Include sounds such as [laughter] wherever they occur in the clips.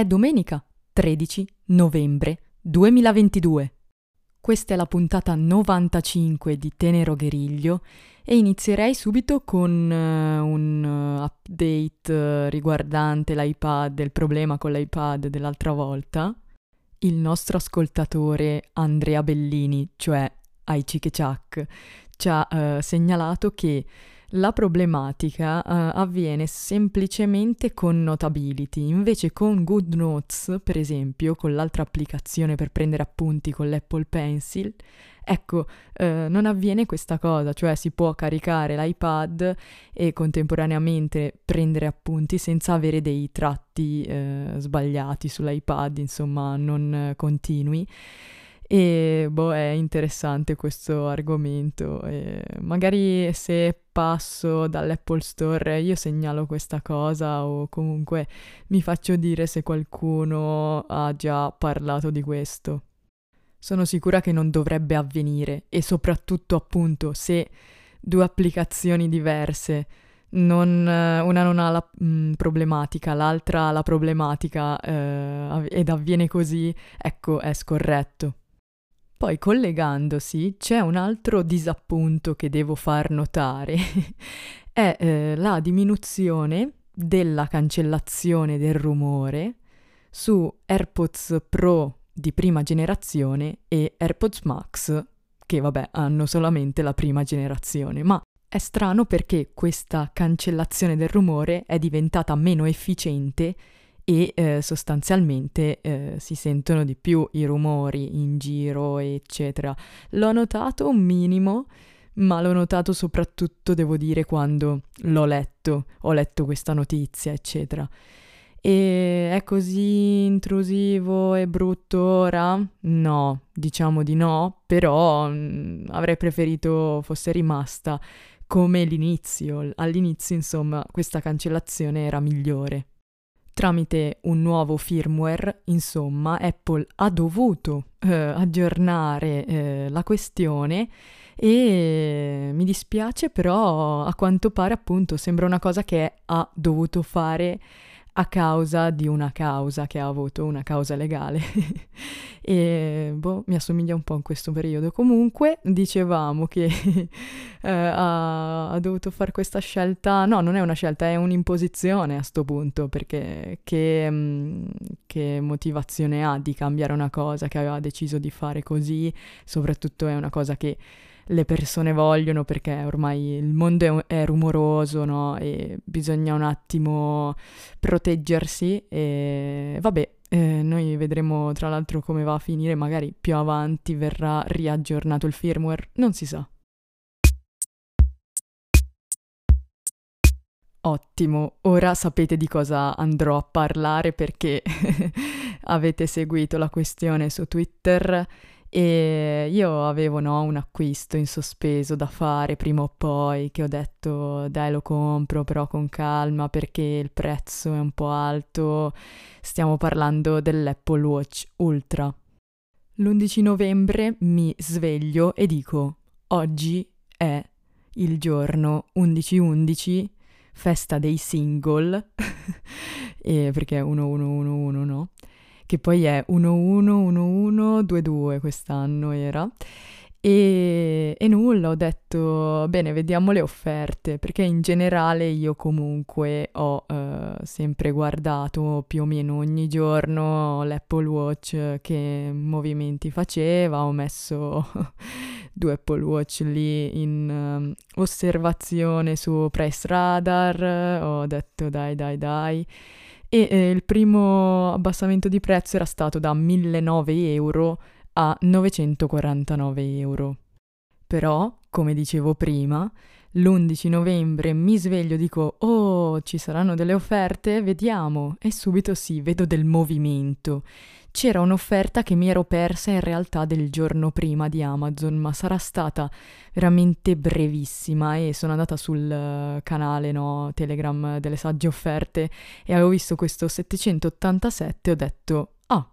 È domenica 13 novembre 2022. Questa è la puntata 95 di Tenero Gueriglio e inizierei subito con uh, un uh, update uh, riguardante l'iPad, il problema con l'iPad dell'altra volta. Il nostro ascoltatore Andrea Bellini, cioè Aichi Chuck, ci ha segnalato che la problematica uh, avviene semplicemente con Notability, invece con GoodNotes, per esempio, con l'altra applicazione per prendere appunti con l'Apple Pencil, ecco, uh, non avviene questa cosa, cioè si può caricare l'iPad e contemporaneamente prendere appunti senza avere dei tratti uh, sbagliati sull'iPad, insomma, non continui. E boh, è interessante questo argomento. E magari se passo dall'Apple Store io segnalo questa cosa o comunque mi faccio dire se qualcuno ha già parlato di questo. Sono sicura che non dovrebbe avvenire e soprattutto appunto se due applicazioni diverse non, una non ha la mh, mm, problematica, l'altra ha la problematica eh, ed avviene così, ecco, è scorretto. Poi collegandosi c'è un altro disappunto che devo far notare, [laughs] è eh, la diminuzione della cancellazione del rumore su AirPods Pro di prima generazione e AirPods Max, che vabbè hanno solamente la prima generazione, ma è strano perché questa cancellazione del rumore è diventata meno efficiente e eh, sostanzialmente eh, si sentono di più i rumori in giro, eccetera. L'ho notato un minimo, ma l'ho notato soprattutto, devo dire, quando l'ho letto, ho letto questa notizia, eccetera. E è così intrusivo e brutto ora? No, diciamo di no, però mh, mm, avrei preferito fosse rimasta come l'inizio. All'inizio, insomma, questa cancellazione era migliore. Tramite un nuovo firmware, insomma, Apple ha dovuto eh, aggiornare eh, la questione e mi dispiace, però a quanto pare appunto sembra una cosa che ha dovuto fare a causa di una causa che ha avuto, una causa legale. [laughs] e boh, mi assomiglia un po' in questo periodo. Comunque, dicevamo che [laughs] eh, ha, ha, dovuto fare questa scelta. No, non è una scelta, è un'imposizione a sto punto, perché che, mh, mm, che motivazione ha di cambiare una cosa che aveva deciso di fare così? Soprattutto è una cosa che le persone vogliono perché ormai il mondo è, è rumoroso, no? E bisogna un attimo proteggersi e vabbè, eh, noi vedremo tra l'altro come va a finire, magari più avanti verrà riaggiornato il firmware, non si sa. Ottimo, ora sapete di cosa andrò a parlare perché [laughs] avete seguito la questione su Twitter e io avevo no, un acquisto in sospeso da fare prima o poi, che ho detto dai lo compro però con calma perché il prezzo è un po' alto. Stiamo parlando dell'Apple Watch Ultra. L'11 novembre mi sveglio e dico oggi è il giorno 11-11, festa dei single, [laughs] e perché è 1111 no? Che poi è 1-1-1-1-2-2 quest'anno era. E, e, nulla, ho detto, bene, vediamo le offerte, perché in generale io comunque ho uh, sempre guardato più o meno ogni giorno l'Apple Watch che movimenti faceva, ho messo [laughs] due Apple Watch lì in um, osservazione su Price Radar, ho detto dai dai dai e eh, il primo abbassamento di prezzo era stato da 1.009 euro a 949 euro. Però, come dicevo prima, l'11 novembre mi sveglio e dico oh ci saranno delle offerte, vediamo. E subito sì, vedo del movimento. C'era un'offerta che mi ero persa in realtà del giorno prima di Amazon, ma sarà stata veramente brevissima e sono andata sul eh, canale no, Telegram delle sagge offerte e avevo visto questo 787 e ho detto ah,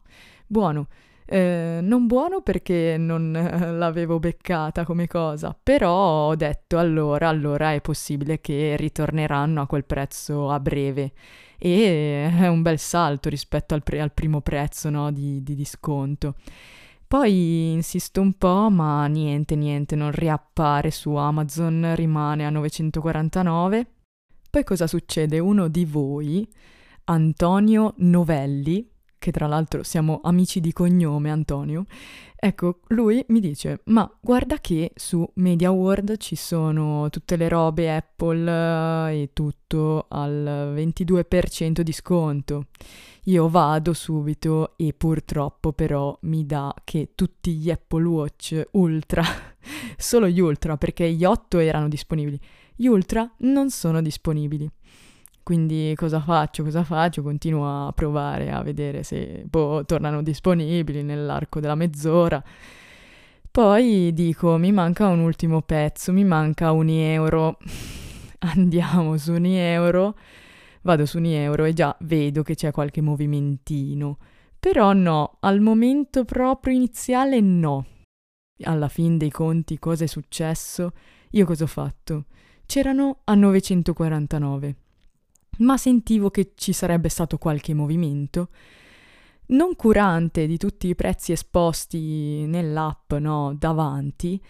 buono, Eh, non buono perché non eh, l'avevo beccata come cosa, però ho detto allora, allora è possibile che ritorneranno a quel prezzo a breve e è un bel salto rispetto al, pre- al primo prezzo no, di, di disconto. Poi insisto un po', ma niente, niente, non riappare su Amazon, rimane a 949. Poi cosa succede? Uno di voi, Antonio Novelli, che tra l'altro siamo amici di cognome Antonio, ecco, lui mi dice, ma guarda che su Media World ci sono tutte le robe Apple eh, e tutto al 22% di sconto. Io vado subito e purtroppo però mi dà che tutti gli Apple Watch Ultra, [laughs] solo gli Ultra perché gli 8 erano disponibili, gli Ultra non sono disponibili. Quindi cosa faccio? Cosa faccio? Continuo a provare a vedere se boh, tornano disponibili nell'arco della mezz'ora. Poi dico, mi manca un ultimo pezzo, mi manca un euro. [laughs] Andiamo su un euro, vado su un euro e già vedo che c'è qualche movimentino. Però no, al momento proprio iniziale no. Alla fin dei conti cosa è successo? Io cosa ho fatto? C'erano a 949 ma sentivo che ci sarebbe stato qualche movimento. Non curante di tutti i prezzi esposti nell'app, no, davanti,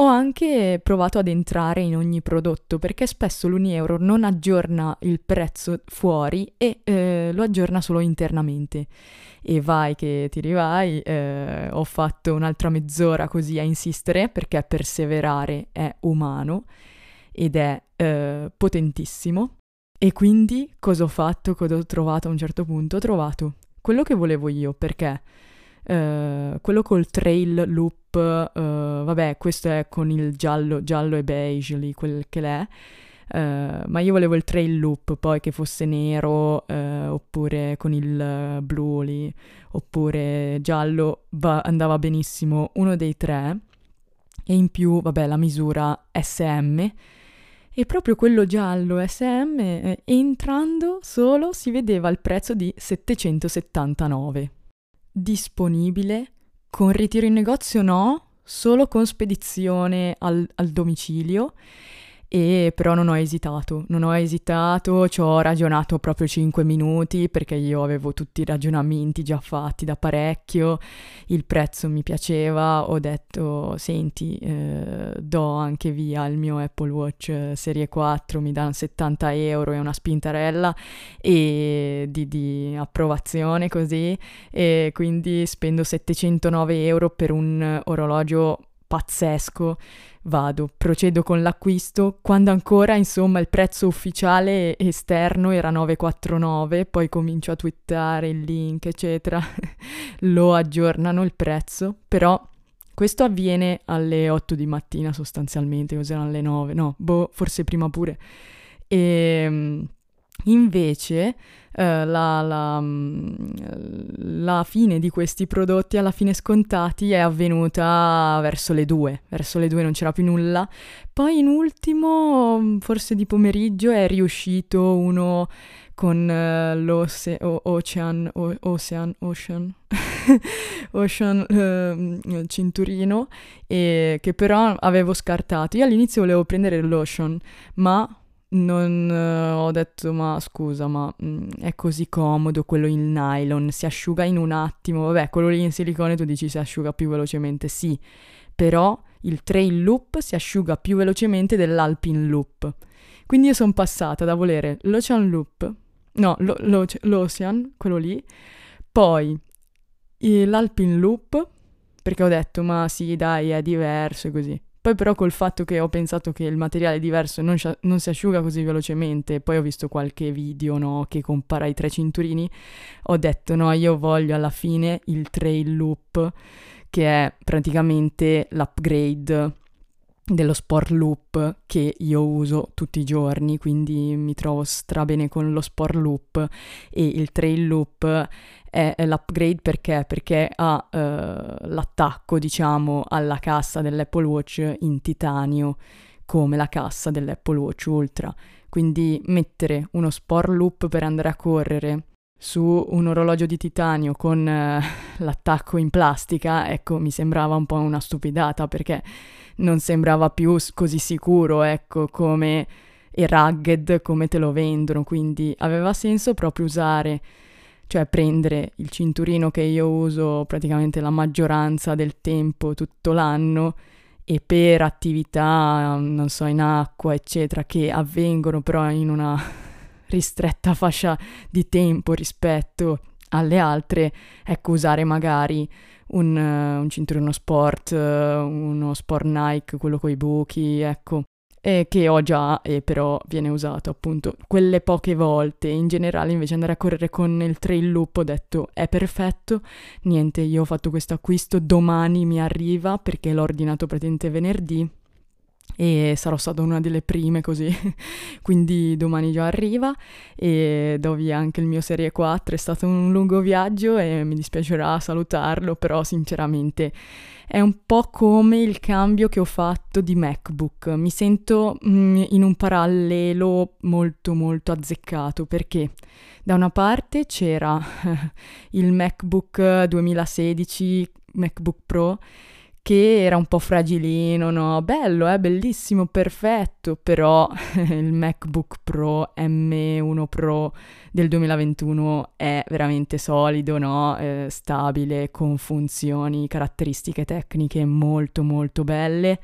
ho anche provato ad entrare in ogni prodotto perché spesso l'Unieuro non aggiorna il prezzo fuori e eh, lo aggiorna solo internamente. E vai che ti rivai, eh, ho fatto un'altra mezz'ora così a insistere perché perseverare è umano ed è eh, potentissimo. E quindi cosa ho fatto? Cosa ho trovato a un certo punto? Ho trovato quello che volevo io, perché uh, quello col trail loop, uh, vabbè, questo è con il giallo, giallo e beige lì, quel che l'è. Uh, ma io volevo il trail loop poi che fosse nero oppure con il blu lì oppure giallo va, andava benissimo uno dei tre e in più vabbè la misura SM e proprio quello giallo SM eh, entrando solo si vedeva il prezzo di 779. Disponibile? Con ritiro in negozio no, solo con spedizione al, al domicilio e però non ho esitato, non ho esitato, ci ho ragionato proprio 5 minuti perché io avevo tutti i ragionamenti già fatti da parecchio, il prezzo mi piaceva, ho detto senti eh, do anche via il mio Apple Watch serie 4, mi danno 70 euro e una spintarella e di, di approvazione così e quindi spendo 709 euro per un orologio pazzesco. Vado, procedo con l'acquisto, quando ancora insomma il prezzo ufficiale esterno era 949, poi comincio a twittare il link eccetera, [laughs] lo aggiornano il prezzo, però questo avviene alle 8 di mattina sostanzialmente, cos'erano alle 9, no, boh, forse prima pure. E ehm, invece eh, la, la, mm, la, fine di questi prodotti alla fine scontati è avvenuta verso le due, verso le due non c'era più nulla. Poi in ultimo, mm, forse di pomeriggio, è riuscito uno con uh, l'Ocean, o- Ocean, Ocean, [laughs] Ocean uh, cinturino, e che però avevo scartato. Io all'inizio volevo prendere l'Ocean, ma non uh, ho detto ma scusa ma mh, mm, è così comodo quello in nylon si asciuga in un attimo vabbè quello lì in silicone tu dici si asciuga più velocemente sì. Però il trail loop si asciuga più velocemente dell'alpine loop. Quindi io sono passata da volere l'ocean loop no lo, lo, l'ocean quello lì poi l'alpine loop perché ho detto ma sì dai è diverso e così poi però col fatto che ho pensato che il materiale diverso non, non si asciuga così velocemente, poi ho visto qualche video no, che compara i tre cinturini, ho detto no, io voglio alla fine il trail loop, che è praticamente l'upgrade dello Sport Loop che io uso tutti i giorni, quindi mi trovo strabene con lo Sport Loop e il Trail Loop è, l'upgrade perché? Perché ha uh, l'attacco, diciamo, alla cassa dell'Apple Watch in titanio come la cassa dell'Apple Watch Ultra. Quindi mettere uno Sport Loop per andare a correre su un orologio di titanio con eh, [laughs] l'attacco in plastica, ecco, mi sembrava un po' una stupidata perché non sembrava più così sicuro, ecco, come e rugged come te lo vendono, quindi aveva senso proprio usare, cioè prendere il cinturino che io uso praticamente la maggioranza del tempo tutto l'anno e per attività, non so, in acqua, eccetera, che avvengono però in una ristretta fascia di tempo rispetto alle altre, ecco, usare magari un, uh, un cinturino sport, uh, uno sport Nike, quello con i buchi, ecco, eh, che ho già e però viene usato appunto quelle poche volte. In generale invece andare a correre con il trail loop ho detto è perfetto, niente, io ho fatto questo acquisto, domani mi arriva perché l'ho ordinato praticamente venerdì e sarò stata una delle prime così, [laughs] quindi domani già arriva e do via anche il mio Serie 4, è stato un lungo viaggio e mi dispiacerà salutarlo, però sinceramente è un po' come il cambio che ho fatto di MacBook, mi sento mm, in un parallelo molto molto azzeccato perché da una parte c'era [laughs] il MacBook 2016, MacBook Pro, che era un po' fragilino, no? Bello, eh? bellissimo, perfetto, però [laughs] il MacBook Pro M1 Pro del 2021 è veramente solido, no? Eh, stabile, con funzioni, caratteristiche tecniche molto molto belle.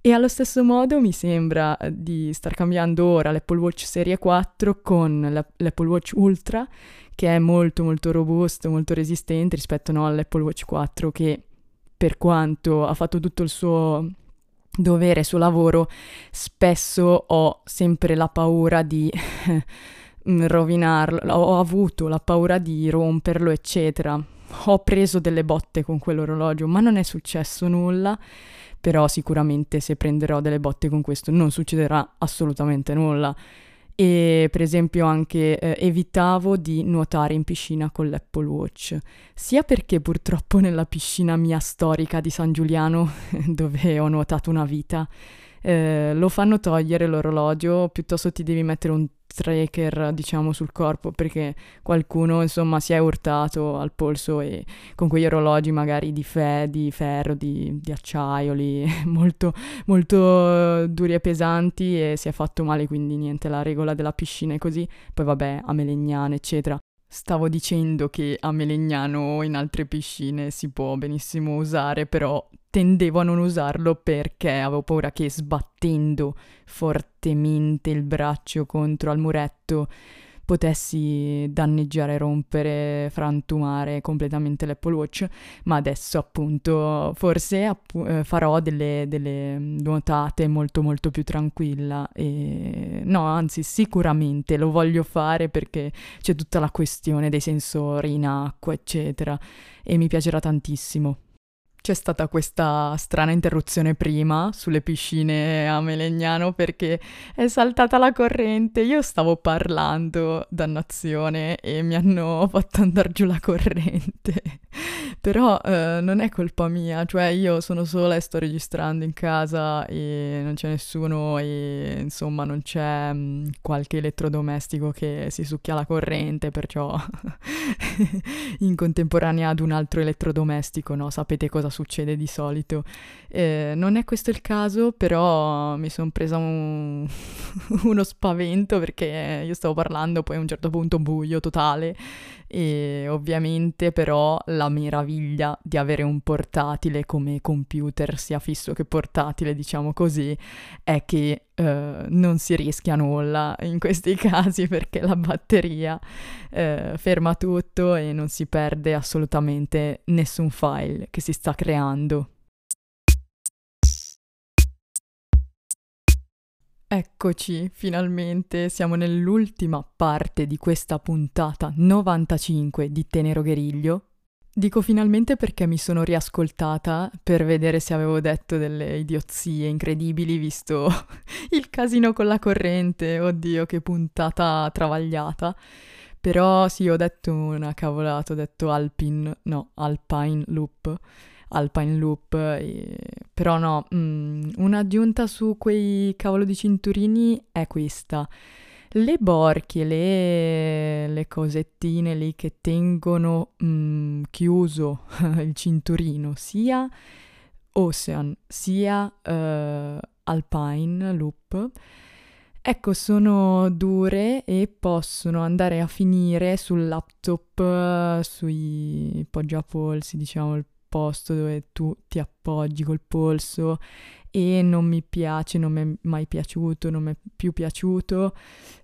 E allo stesso modo mi sembra di star cambiando ora l'Apple Watch Serie 4 con l'Apple Watch Ultra, che è molto molto robusto, molto resistente rispetto no, all'Apple Watch 4 che per quanto ha fatto tutto il suo dovere, il suo lavoro, spesso ho sempre la paura di [laughs] rovinarlo, ho avuto la paura di romperlo, eccetera. Ho preso delle botte con quell'orologio, ma non è successo nulla. Però sicuramente se prenderò delle botte con questo non succederà assolutamente nulla e per esempio anche eh, evitavo di nuotare in piscina con l'Apple Watch, sia perché purtroppo nella piscina mia storica di San Giuliano, [laughs] dove ho nuotato una vita, eh, lo fanno togliere l'orologio, piuttosto ti devi mettere un tracker, diciamo, sul corpo perché qualcuno, insomma, si è urtato al polso e con quegli orologi magari di, fe- di ferro, di, di acciaioli, [laughs] molto, molto duri e pesanti e si è fatto male, quindi niente, la regola della piscina è così. Poi vabbè, a Melegnane, eccetera. Stavo dicendo che a Melegnano o in altre piscine si può benissimo usare, però tendevo a non usarlo perché avevo paura che sbattendo fortemente il braccio contro al muretto potessi danneggiare, rompere, frantumare completamente l'Apple Watch, ma adesso appunto forse app- eh, farò delle, delle, nuotate molto molto più tranquilla e no, anzi sicuramente lo voglio fare perché c'è tutta la questione dei sensori in acqua, eccetera, e mi piacerà tantissimo. C'è stata questa strana interruzione prima sulle piscine a Melegnano perché è saltata la corrente. Io stavo parlando, dannazione, e mi hanno [laughs] fatto andare giù la corrente. [laughs] Però eh, non è colpa mia, cioè io sono sola e sto registrando in casa e non c'è nessuno e insomma non c'è mh, mm, qualche elettrodomestico che si succhia la corrente, perciò [laughs] in contemporanea ad un altro elettrodomestico, no? Sapete cosa succede di solito. Eh, non è questo il caso, però mi sono presa un... [laughs] uno spavento perché io stavo parlando, poi a un certo punto buio totale e ovviamente però la meraviglia di avere un portatile come computer sia fisso che portatile diciamo così è che eh, non si rischia nulla in questi [laughs] casi perché la batteria eh, ferma tutto e non si perde assolutamente nessun file che si sta creando Eccoci, finalmente siamo nell'ultima parte di questa puntata 95 di Tenero Gueriglio. Dico finalmente perché mi sono riascoltata per vedere se avevo detto delle idiozie incredibili visto [laughs] il casino con la corrente, oddio che puntata travagliata. Però sì, ho detto una cavolata, ho detto Alpine, no, Alpine Loop. Alpine Loop, e... però no, mm, un'aggiunta su quei cavolo di cinturini è questa. le borchie, le, le cosettine lì che tengono mm, chiuso [laughs] il cinturino, sia Ocean sia uh, Alpine Loop, ecco, sono dure e possono andare a finire sul laptop, sui poggiapolsi, diciamo, il posto dove tu ti appoggi col polso e non mi piace, non mi è mai piaciuto, non mi è più piaciuto.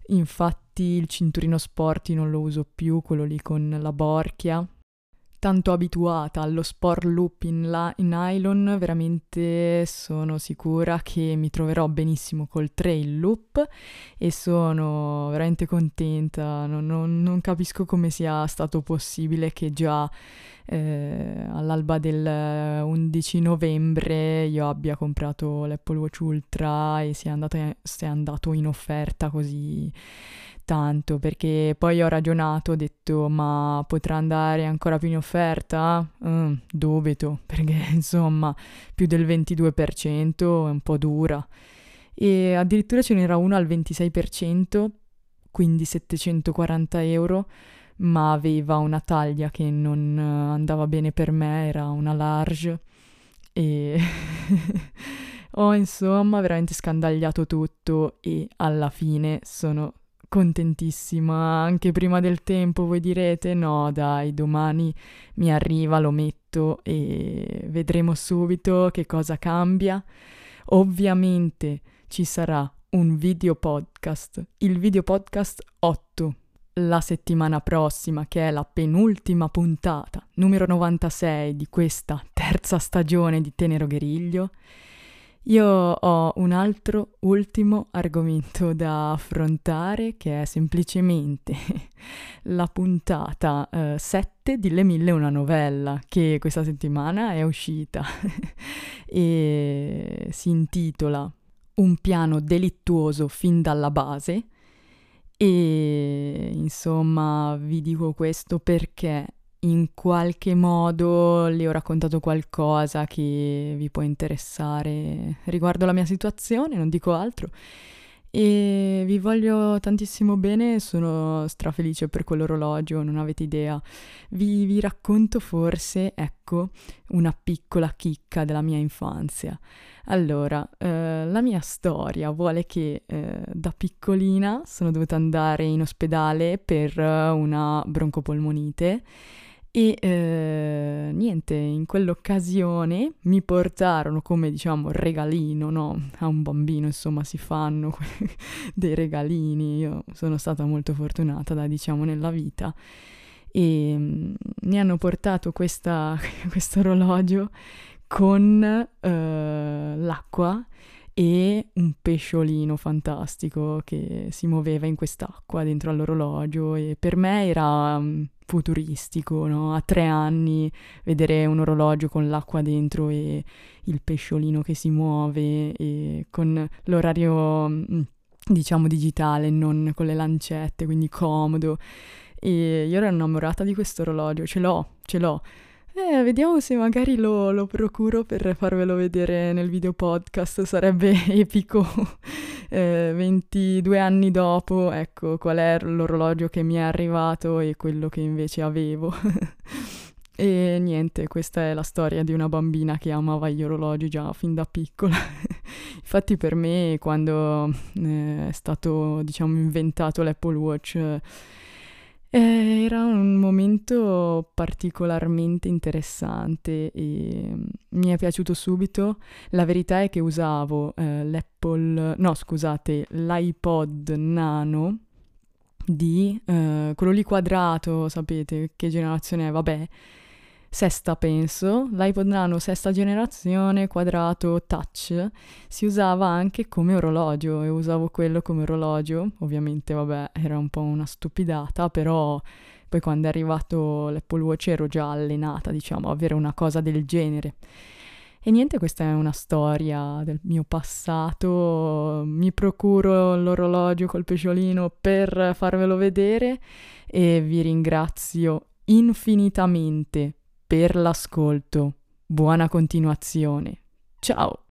Infatti il cinturino sporty non lo uso più, quello lì con la borchia tanto abituata allo sport loop in, la- in nylon, veramente sono sicura che mi troverò benissimo col trail loop e sono veramente contenta. Non, non, non capisco come sia stato possibile che già eh, all'alba del 11 novembre io abbia comprato l'Apple Watch Ultra e sia, andata, sia andato in offerta così tanto perché poi ho ragionato, ho detto ma potrà andare ancora più in offerta? Mm, dubito [laughs] perché insomma più del 22% è un po' dura. E addirittura ce n'era una al 26%, quindi 740 euro, ma aveva una taglia che non andava bene per me, era una large. E [laughs] ho insomma veramente scandagliato tutto e alla fine sono contentissima, anche prima del tempo, voi direte, no dai, domani mi arriva, lo metto e vedremo subito che cosa cambia. Ovviamente ci sarà un video podcast, il video podcast 8, la settimana prossima, che è la penultima puntata, numero 96 di questa terza stagione di Tenero Gueriglio. Io ho un altro ultimo argomento da affrontare che è semplicemente [laughs] la puntata eh, 7 di Le Mille una novella che questa settimana è uscita [laughs] e si intitola Un piano delittuoso fin dalla base e insomma vi dico questo perché in qualche modo le ho raccontato qualcosa che vi può interessare riguardo la mia situazione, non dico altro. E vi voglio tantissimo bene, sono strafelice per quell'orologio, non avete idea. Vi, vi racconto forse, ecco, una piccola chicca della mia infanzia. Allora, eh, la mia storia vuole che eh, da piccolina sono dovuta andare in ospedale per una broncopolmonite e eh, niente, in quell'occasione mi portarono come diciamo regalino, no? A un bambino insomma si fanno [laughs] dei regalini, io sono stata molto fortunata da diciamo nella vita e mm, mi hanno portato [laughs] questo orologio con eh, l'acqua e un pesciolino fantastico che si muoveva in quest'acqua dentro all'orologio e per me era um, futuristico, no? A tre anni vedere un orologio con l'acqua dentro e il pesciolino che si muove e con l'orario mm, diciamo digitale, non con le lancette, quindi comodo. E io ero innamorata di questo orologio, ce l'ho, ce l'ho. Eh, vediamo se magari lo, lo, procuro per farvelo vedere nel video podcast, sarebbe [laughs] epico. [laughs] eh, 22 anni dopo, ecco qual è l'orologio che mi è arrivato e quello che invece avevo. [laughs] e niente, questa è la storia di una bambina che amava gli orologi già fin da piccola. Infatti per me quando eh, è stato, diciamo, inventato l'Apple Watch eh, era un momento particolarmente interessante e mm, mi è piaciuto subito. La verità è che usavo eh, l'Apple, no scusate, l'iPod Nano di eh, quello lì quadrato, sapete che generazione è? Vabbè, sesta penso, l'iPod Nano sesta generazione, quadrato, touch, si usava anche come orologio e usavo quello come orologio, ovviamente vabbè era un po' una stupidata, però poi quando è arrivato l'Apple Watch ero già allenata diciamo a avere una cosa del genere. E niente, questa è una storia del mio passato, mi procuro l'orologio col pesciolino per farvelo vedere e vi ringrazio infinitamente per l'ascolto. Buona continuazione. Ciao!